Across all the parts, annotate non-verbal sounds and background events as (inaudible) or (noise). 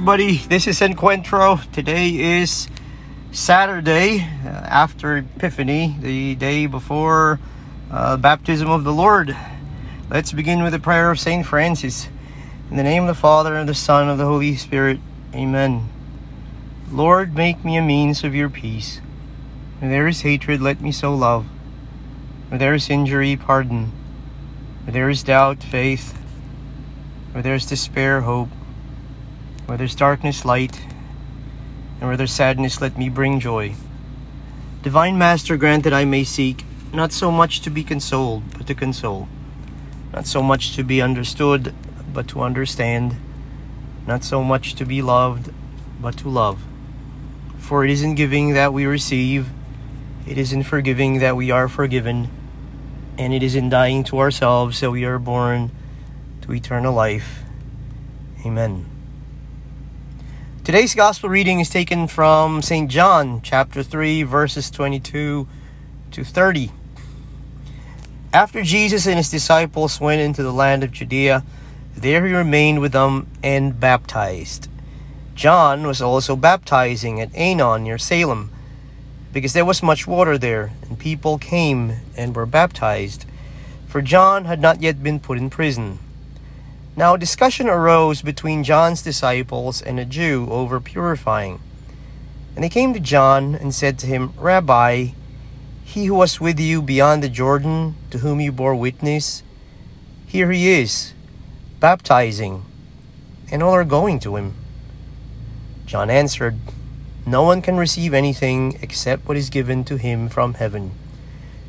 Everybody, this is Encuentro. Today is Saturday uh, after Epiphany, the day before uh, baptism of the Lord. Let's begin with the prayer of Saint Francis. In the name of the Father and the Son and of the Holy Spirit. Amen. Lord, make me a means of your peace. Where there is hatred, let me sow love. Where there is injury, pardon. Where there is doubt, faith. Where there is despair, hope where there's darkness, light, and where there's sadness, let me bring joy. Divine Master, grant that I may seek not so much to be consoled, but to console, not so much to be understood, but to understand, not so much to be loved, but to love. For it is in giving that we receive, it is in forgiving that we are forgiven, and it is in dying to ourselves that we are born to eternal life. Amen. Today's gospel reading is taken from St. John, chapter 3, verses 22 to 30. After Jesus and his disciples went into the land of Judea, there he remained with them and baptized. John was also baptizing at Aenon near Salem, because there was much water there, and people came and were baptized, for John had not yet been put in prison. Now, discussion arose between John's disciples and a Jew over purifying. And they came to John and said to him, Rabbi, he who was with you beyond the Jordan, to whom you bore witness, here he is, baptizing, and all are going to him. John answered, No one can receive anything except what is given to him from heaven.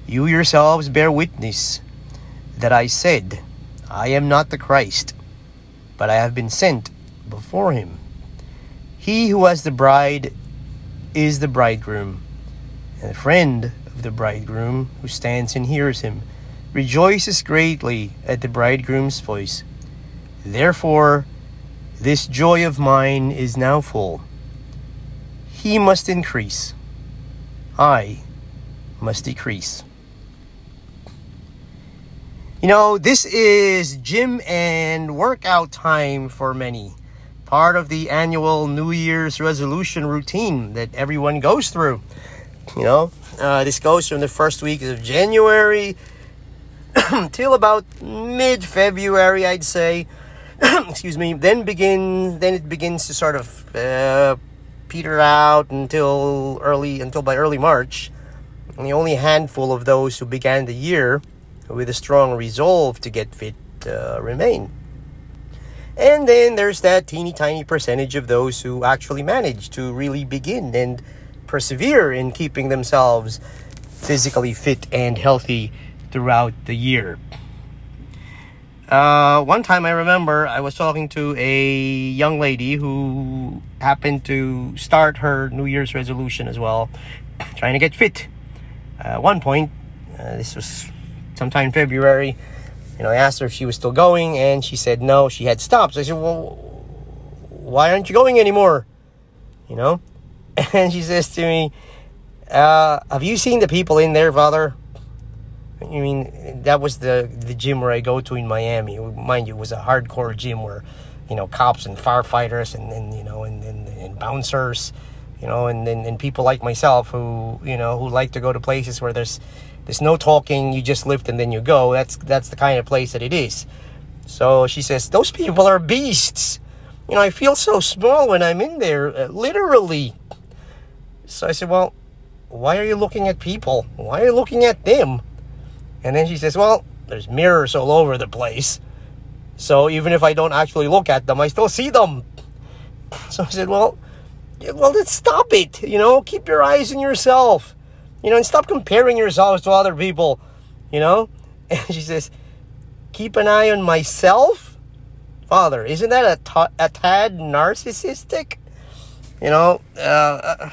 You yourselves bear witness that I said, I am not the Christ, but I have been sent before him. He who has the bride is the bridegroom, and the friend of the bridegroom who stands and hears him rejoices greatly at the bridegroom's voice. Therefore, this joy of mine is now full. He must increase, I must decrease. You know, this is gym and workout time for many. Part of the annual New Year's resolution routine that everyone goes through. You know, uh, this goes from the first week of January (clears throat) till about mid February, I'd say. (clears throat) Excuse me. Then begin. Then it begins to sort of uh, peter out until early until by early March. The only handful of those who began the year with a strong resolve to get fit uh, remain. And then there's that teeny tiny percentage of those who actually manage to really begin and persevere in keeping themselves physically fit and healthy throughout the year. Uh, one time I remember I was talking to a young lady who happened to start her New Year's resolution as well, trying to get fit. Uh, at one point, uh, this was sometime in February. You know, I asked her if she was still going, and she said no, she had stopped. So I said, well, why aren't you going anymore? You know? (laughs) And she says to me, uh, have you seen the people in there, Father? I mean, that was the, the gym where I go to in Miami. Mind you, it was a hardcore gym where, you know, cops and firefighters and, and you know, and, and, and bouncers, you know, and, and, and people like myself who, you know, who like to go to places where there's there's no talking, you just lift and then you go. That's that's the kind of place that it is. So she says, Those people are beasts. You know, I feel so small when I'm in there, uh, literally. So I said, Well, why are you looking at people? Why are you looking at them? And then she says, Well, there's mirrors all over the place. So even if I don't actually look at them, I still see them. So I said, Well, well, let's stop it. You know, keep your eyes on yourself. You know, and stop comparing yourselves to other people, you know? (laughs) And she says, keep an eye on myself? Father, isn't that a, t- a tad narcissistic? You know, uh, uh,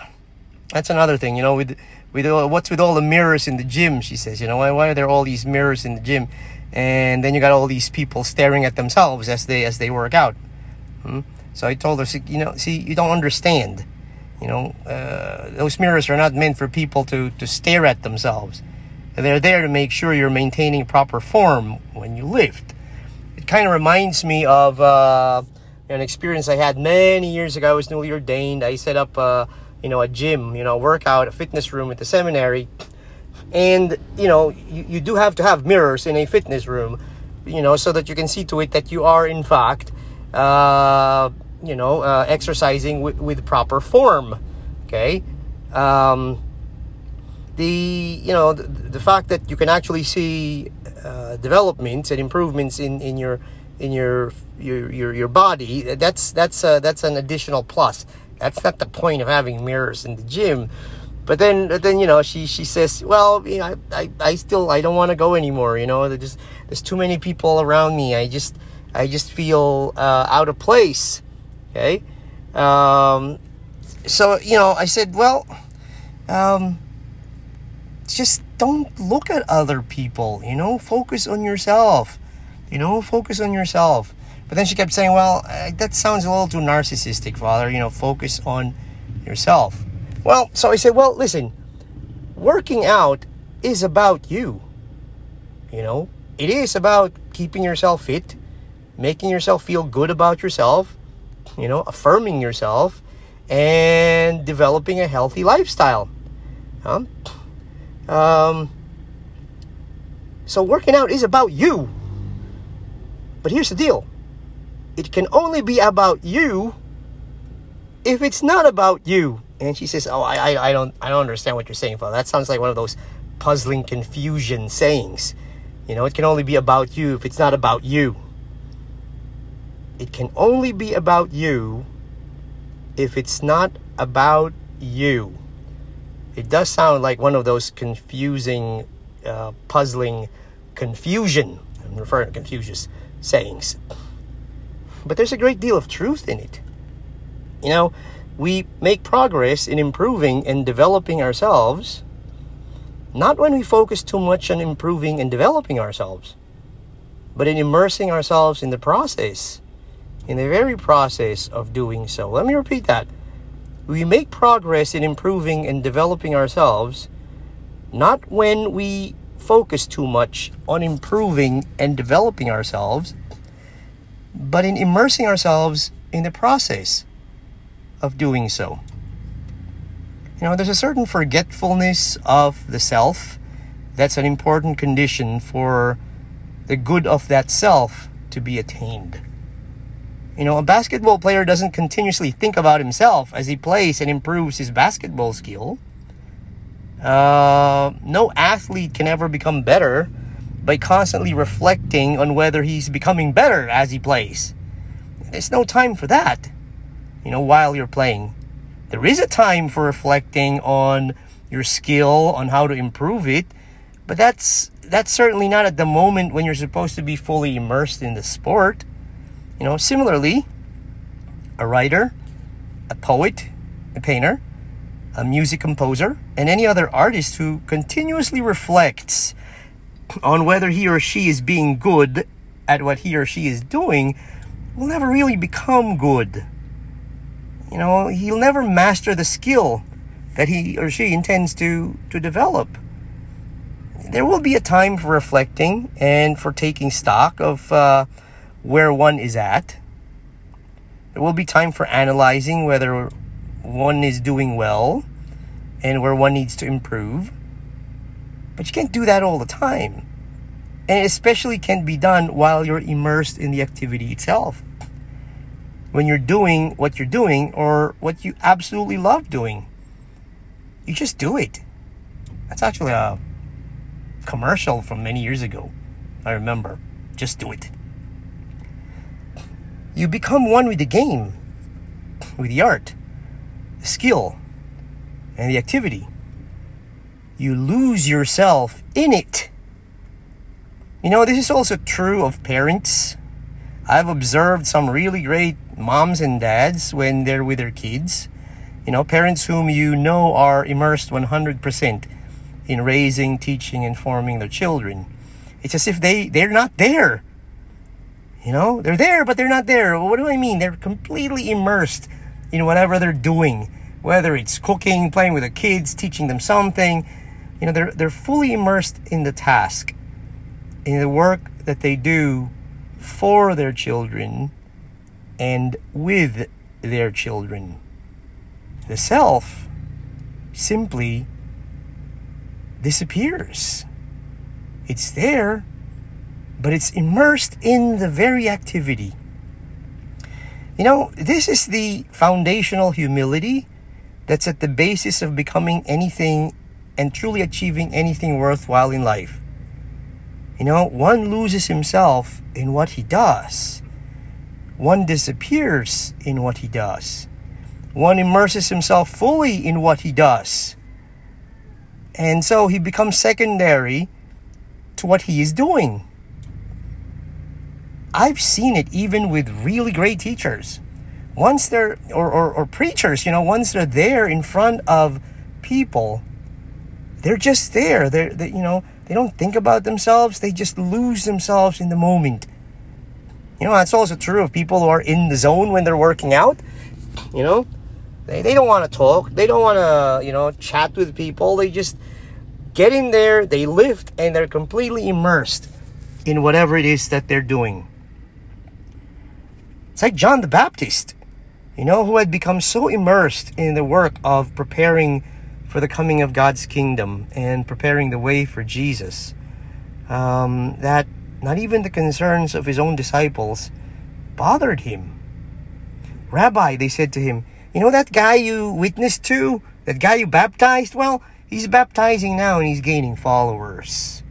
that's another thing, you know, with, with all, what's with all the mirrors in the gym, she says, you know, why, why are there all these mirrors in the gym? And then you got all these people staring at themselves as they, as they work out. Hmm? So I told her, you know, see, you don't understand you know, uh, those mirrors are not meant for people to, to stare at themselves. They're there to make sure you're maintaining proper form when you lift. It kind of reminds me of uh, an experience I had many years ago. I was newly ordained. I set up a, you know, a gym, you know, a workout, a fitness room at the seminary. And, you know, you, you do have to have mirrors in a fitness room, you know, so that you can see to it that you are, in fact, uh, you know, uh, exercising with, with proper form. Okay. Um, the you know the, the fact that you can actually see uh, developments and improvements in, in your in your your your, your body that's that's uh, that's an additional plus that's not the point of having mirrors in the gym but then then you know she she says well you know I, I, I still I don't want to go anymore you know there's there's too many people around me I just I just feel uh, out of place okay? Um, so you know I said well um, just don't look at other people, you know, focus on yourself, you know, focus on yourself. But then she kept saying, well, uh, that sounds a little too narcissistic, Father, you know, focus on yourself. Well, so I said, well, listen, working out is about you, you know, it is about keeping yourself fit, making yourself feel good about yourself, you know, affirming yourself, and developing a healthy lifestyle. Um, um, so working out is about you. But here's the deal. It can only be about you if it's not about you. And she says, "Oh, I, I, I don't, I don't understand what you're saying, Father. That sounds like one of those puzzling confusion sayings. You know, it can only be about you if it's not about you. It can only be about you if it's not about you." It does sound like one of those confusing, uh, puzzling confusion. I'm referring to Confucius sayings. But there's a great deal of truth in it. You know, we make progress in improving and developing ourselves not when we focus too much on improving and developing ourselves, but in immersing ourselves in the process, in the very process of doing so. Let me repeat that we make progress in improving and developing ourselves not when we focus too much on improving and developing ourselves, but in immersing ourselves in the process of doing so. You know, there's a certain forgetfulness of the self that's an important condition for the good of that self to be attained. You know, a basketball player doesn't continuously think about himself as he plays and improves his basketball skill. Uh, no athlete can ever become better by constantly reflecting on whether he's becoming better as he plays. There's no time for that, you know, while you're playing. There is a time for reflecting on your skill, on how to improve it, but that's that's certainly not at the moment when you're supposed to be fully immersed in the sport. You know, similarly, a writer, a poet, a painter, a music composer, and any other artist who continuously reflects on whether he or she is being good at what he or she is doing will never really become good. You know, he'll never master the skill that he or she intends to, to develop. There will be a time for reflecting and for taking stock of uh, where one is at. There will be time for analyzing whether one is doing well and where one needs to improve. But you can't do that all the time. And it especially can't be done while you're immersed in the activity itself. When you're doing what you're doing or what you absolutely love doing, you just do it. That's actually a commercial from many years ago. I remember. Just do it you become one with the game, with the art, the skill, and the activity. You lose yourself in it. You know, this is also true of parents. I've observed some really great moms and dads when they're with their kids. You know, parents whom you know are immersed 100% in raising, teaching, and forming their children. It's as if they, they're not there you know, they're there, but they're not there. What do I mean? They're completely immersed in whatever they're doing, whether it's cooking, playing with the kids, teaching them something. You know, they're, they're fully immersed in the task, in the work that they do for their children, and with their children. The self simply disappears. It's there, but it's immersed in the very activity. You know, this is the foundational humility that's at the basis of becoming anything and truly achieving anything worthwhile in life. You know, one loses himself in what he does. One disappears in what he does. One immerses himself fully in what he does. And so he becomes secondary to what he is doing. I've seen it even with really great teachers. Once they're, or, or, or preachers, you know, once they're there in front of people, they're just there. They're, they, you know, they don't think about themselves. They just lose themselves in the moment. You know, that's also true of people who are in the zone when they're working out. You know, they, they don't want to talk. They don't want to, you know, chat with people. They just get in there, they lift, and they're completely immersed in whatever it is that they're doing. It's like John the Baptist, you know, who had become so immersed in the work of preparing for the coming of God's kingdom and preparing the way for Jesus um, that not even the concerns of his own disciples bothered him. Rabbi, they said to him, you know that guy you witnessed to? That guy you baptized? Well, he's baptizing now and he's gaining followers.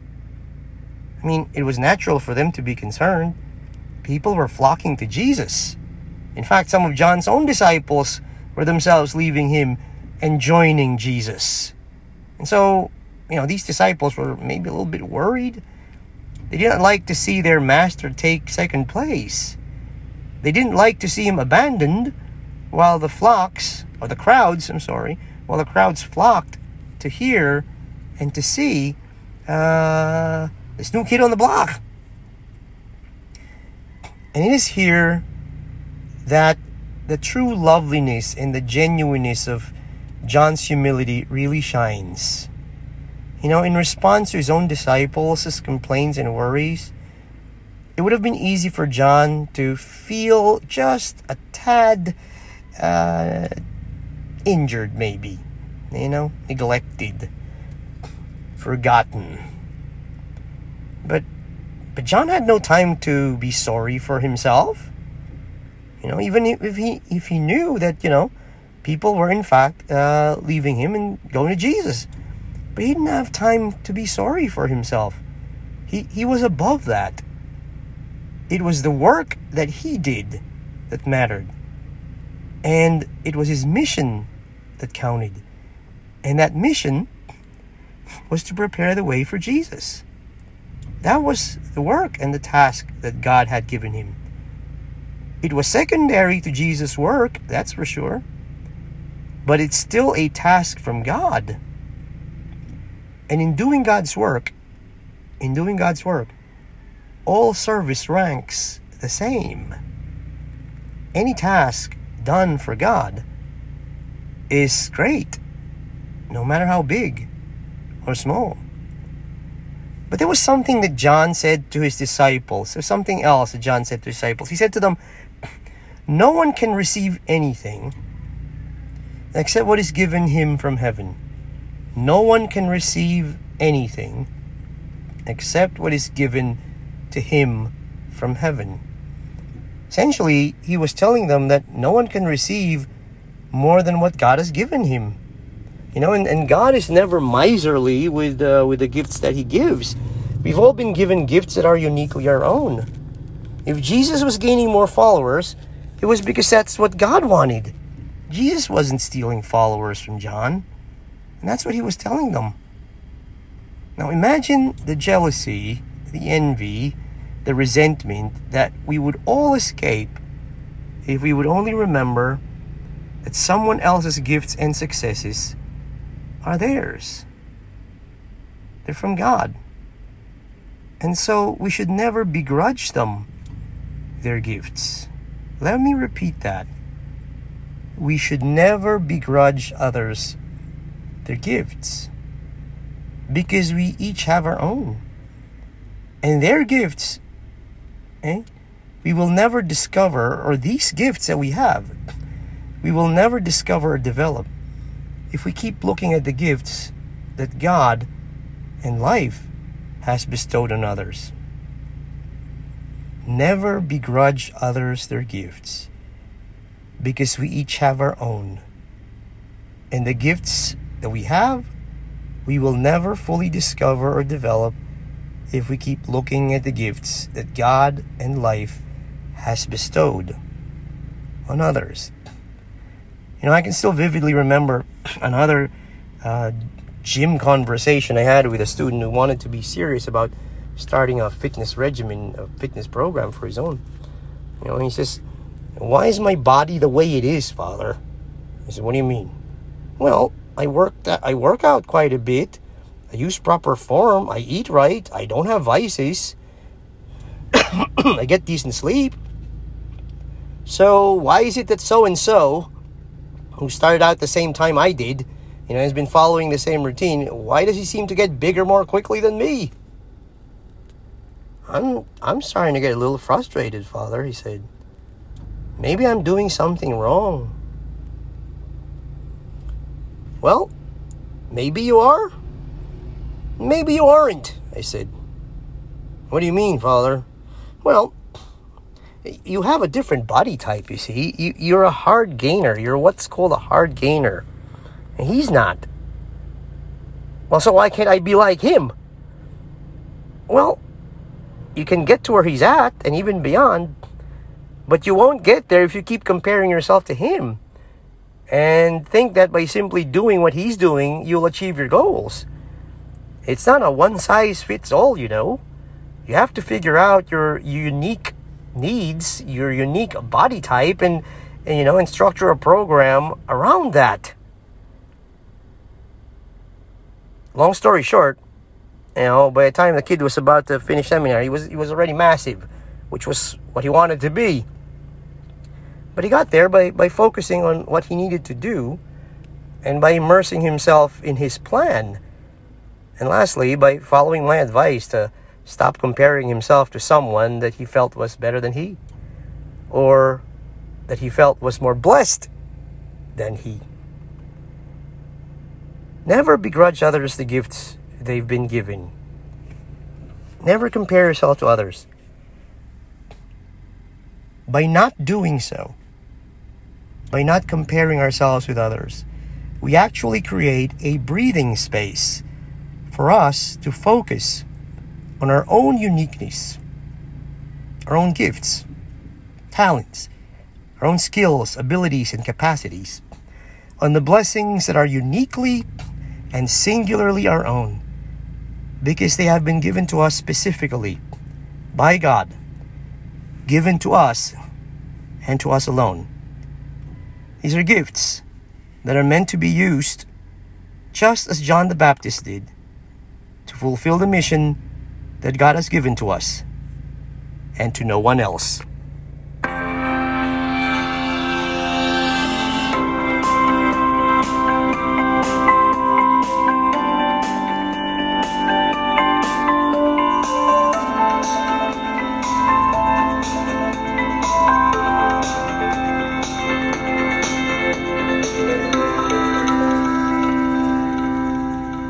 I mean, it was natural for them to be concerned people were flocking to Jesus. In fact, some of John's own disciples were themselves leaving him and joining Jesus. And so, you know, these disciples were maybe a little bit worried. They didn't like to see their master take second place. They didn't like to see him abandoned while the flocks, or the crowds, I'm sorry, while the crowds flocked to hear and to see uh, this new kid on the block. And it is here that the true loveliness and the genuineness of John's humility really shines. You know, in response to his own disciples' complaints and worries, it would have been easy for John to feel just a tad uh, injured, maybe, you know, neglected, forgotten. But but John had no time to be sorry for himself. You know, even if he if he knew that you know people were in fact uh, leaving him and going to Jesus, but he didn't have time to be sorry for himself. He he was above that. It was the work that he did that mattered, and it was his mission that counted, and that mission was to prepare the way for Jesus. That was the work and the task that God had given him. It was secondary to Jesus' work, that's for sure. But it's still a task from God. And in doing God's work, in doing God's work, all service ranks the same. Any task done for God is great, no matter how big or small. But there was something that John said to his disciples. There's something else that John said to his disciples. He said to them, No one can receive anything except what is given him from heaven. No one can receive anything except what is given to him from heaven. Essentially, he was telling them that no one can receive more than what God has given him. You know, and, and God is never miserly with, uh, with the gifts that He gives. We've all been given gifts that are uniquely our own. If Jesus was gaining more followers, it was because that's what God wanted. Jesus wasn't stealing followers from John, and that's what he was telling them. Now imagine the jealousy, the envy, the resentment that we would all escape if we would only remember that someone else's gifts and successes are theirs. They're from God. And so we should never begrudge them their gifts. Let me repeat that. We should never begrudge others their gifts because we each have our own. And their gifts, eh, we will never discover, or these gifts that we have, we will never discover or develop if we keep looking at the gifts that God and life has bestowed on others. Never begrudge others their gifts because we each have our own. And the gifts that we have, we will never fully discover or develop if we keep looking at the gifts that God and life has bestowed on others. You know, I can still vividly remember another uh, gym conversation I had with a student who wanted to be serious about starting a fitness regimen, a fitness program for his own. You know, he says, Why is my body the way it is, Father? I said, What do you mean? Well, I work I work out quite a bit. I use proper form. I eat right. I don't have vices. (coughs) I get decent sleep. So why is it that so and so, who started out the same time I did, you know, has been following the same routine, why does he seem to get bigger more quickly than me? I'm I'm starting to get a little frustrated, Father, he said. Maybe I'm doing something wrong. Well, maybe you are. Maybe you aren't, I said. What do you mean, Father? Well, you have a different body type, you see. You, you're a hard gainer. You're what's called a hard gainer. And he's not. Well, so why can't I be like him? Well, you can get to where he's at and even beyond, but you won't get there if you keep comparing yourself to him and think that by simply doing what he's doing, you'll achieve your goals. It's not a one size fits all, you know. You have to figure out your unique needs, your unique body type, and, and you know, and structure a program around that. Long story short, you know, by the time the kid was about to finish seminary, he was he was already massive, which was what he wanted to be. But he got there by, by focusing on what he needed to do and by immersing himself in his plan. And lastly, by following my advice to stop comparing himself to someone that he felt was better than he or that he felt was more blessed than he. Never begrudge others the gifts they've been given. Never compare yourself to others. By not doing so, by not comparing ourselves with others, we actually create a breathing space for us to focus on our own uniqueness, our own gifts, talents, our own skills, abilities, and capacities, on the blessings that are uniquely and singularly our own, because they have been given to us specifically by God, given to us and to us alone. These are gifts that are meant to be used just as John the Baptist did to fulfill the mission that God has given to us and to no one else.